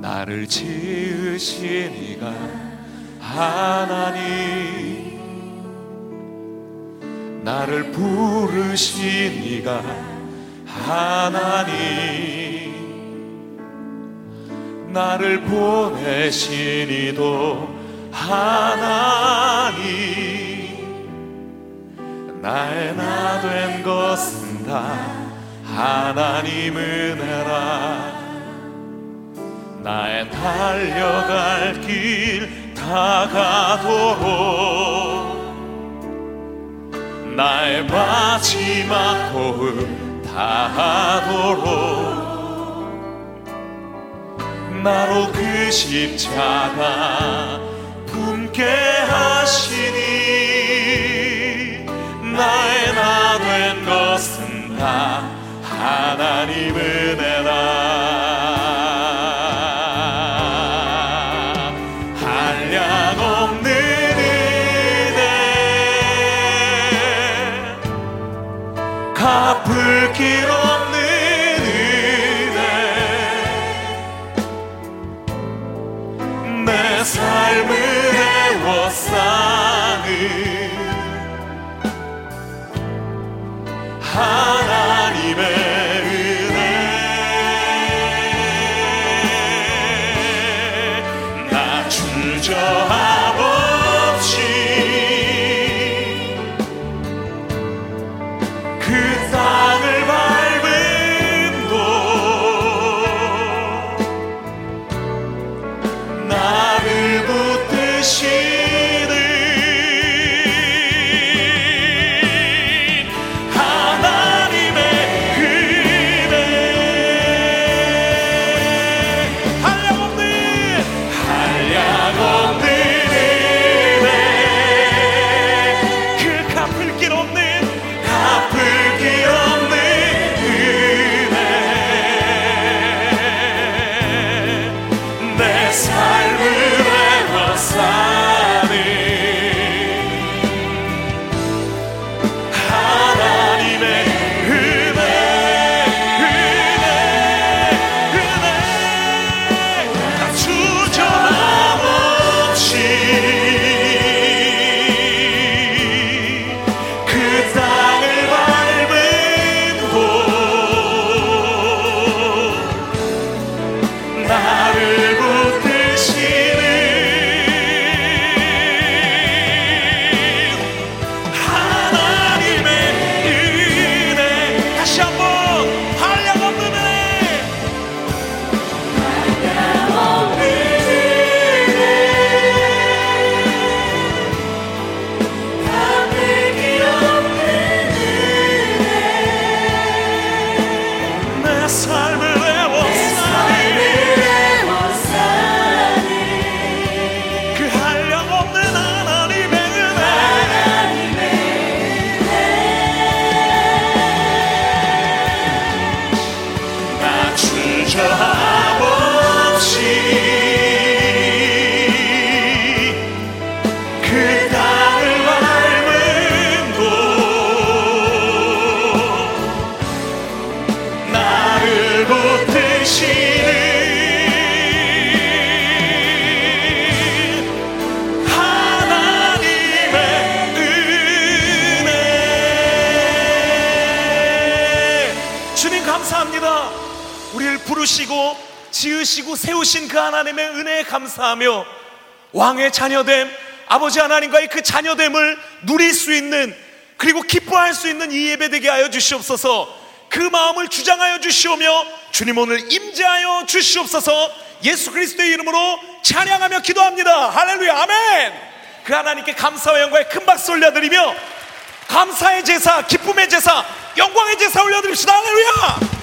나를 지으신 이가 하나님. 나를 부르신 이가 하나님. 나를 보내신 이도 하나님. 나의 나 된 것은 다 하나님 은혜라 나의 달려갈 길 다가도록. 나의 마지막 호흡 다하도록. 나로 그 십자가 품게 하시니 나의 나 된 것은 다 하나님 은혜라 부르시고 지으시고 세우신 그 하나님의 은혜에 감사하며 왕의 자녀됨 아버지 하나님과의 그 자녀됨을 누릴 수 있는 그리고 기뻐할 수 있는 이 예배 되게 하여 주시옵소서. 그 마음을 주장하여 주시오며 주님 오늘 임재하여 주시옵소서. 예수 그리스도의 이름으로 찬양하며 기도합니다. 할렐루야. 아멘. 그 하나님께 감사와 영광의 큰 박수 올려드리며 감사의 제사 기쁨의 제사 영광의 제사 올려드립시다. 할렐루야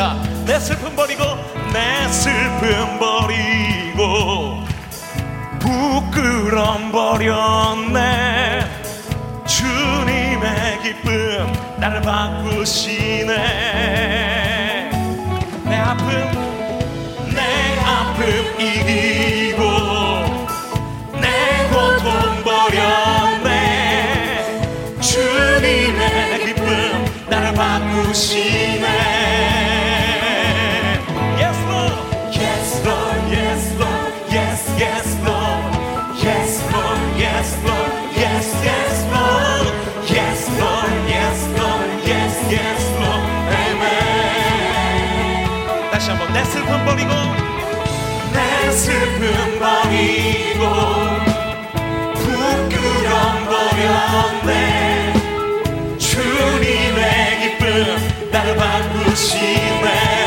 시다. 내 슬픔 버리고 내 슬픔 버리고 부끄럼 버렸네. 주님의 기쁨 나를 바꾸시네. 내 아픔 내 아픔 이기고 내 고통 버렸네. 주님의 기쁨 나를 바꾸시네. 한번 내 슬픔 버리고. 내 슬픔 버리고. 부끄럼 버렸네. 주님의 기쁨 나를 바꾸시네.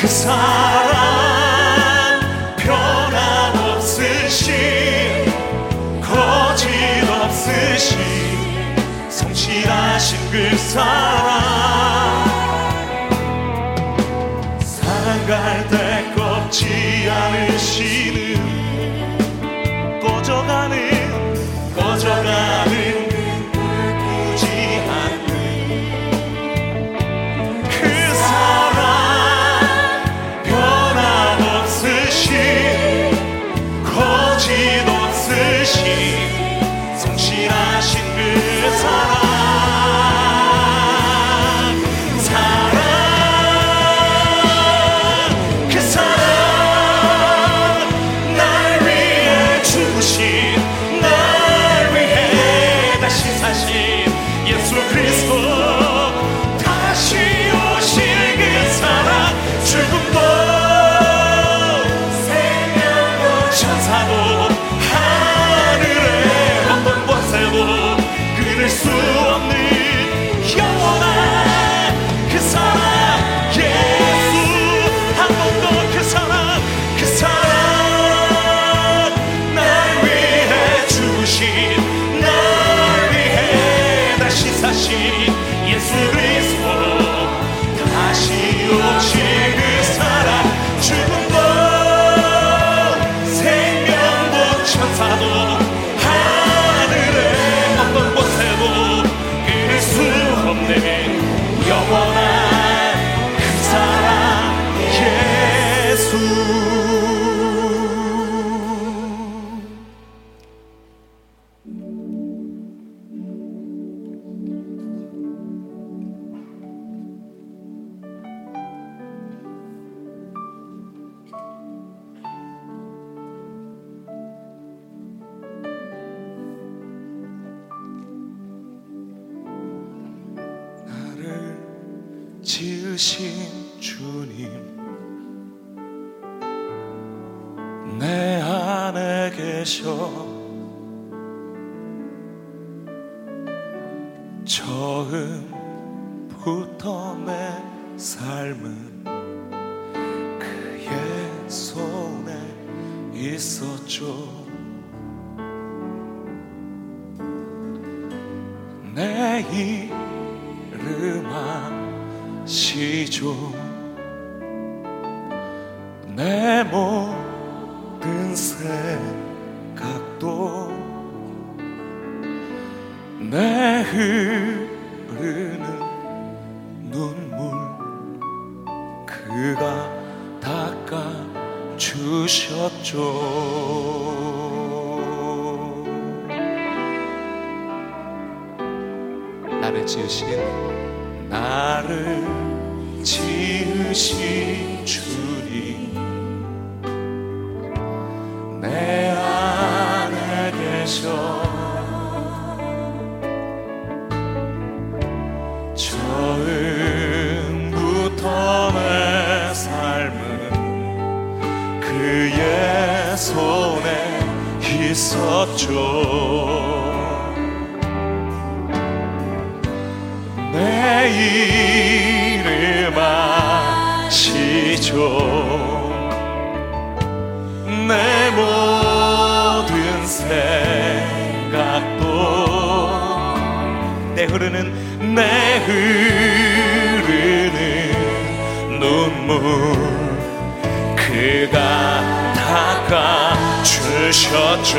그 사람 변함없으신 거짓없으신 성실하신 그 사랑. 사랑할 때 껍질 없으시고 성실하신 그 사랑. 사람의 삶은 그의 손에 있었죠. 내 이름 아시죠? 내 몸. 나를 지으신 나를 지으신 주. 비춰 내 모든 생각도 내 흐르는 내 흐르는 눈물 그가 닦아 주셨죠.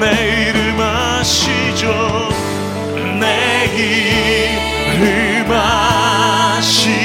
내 이름 아시죠? 내 이름 아시죠?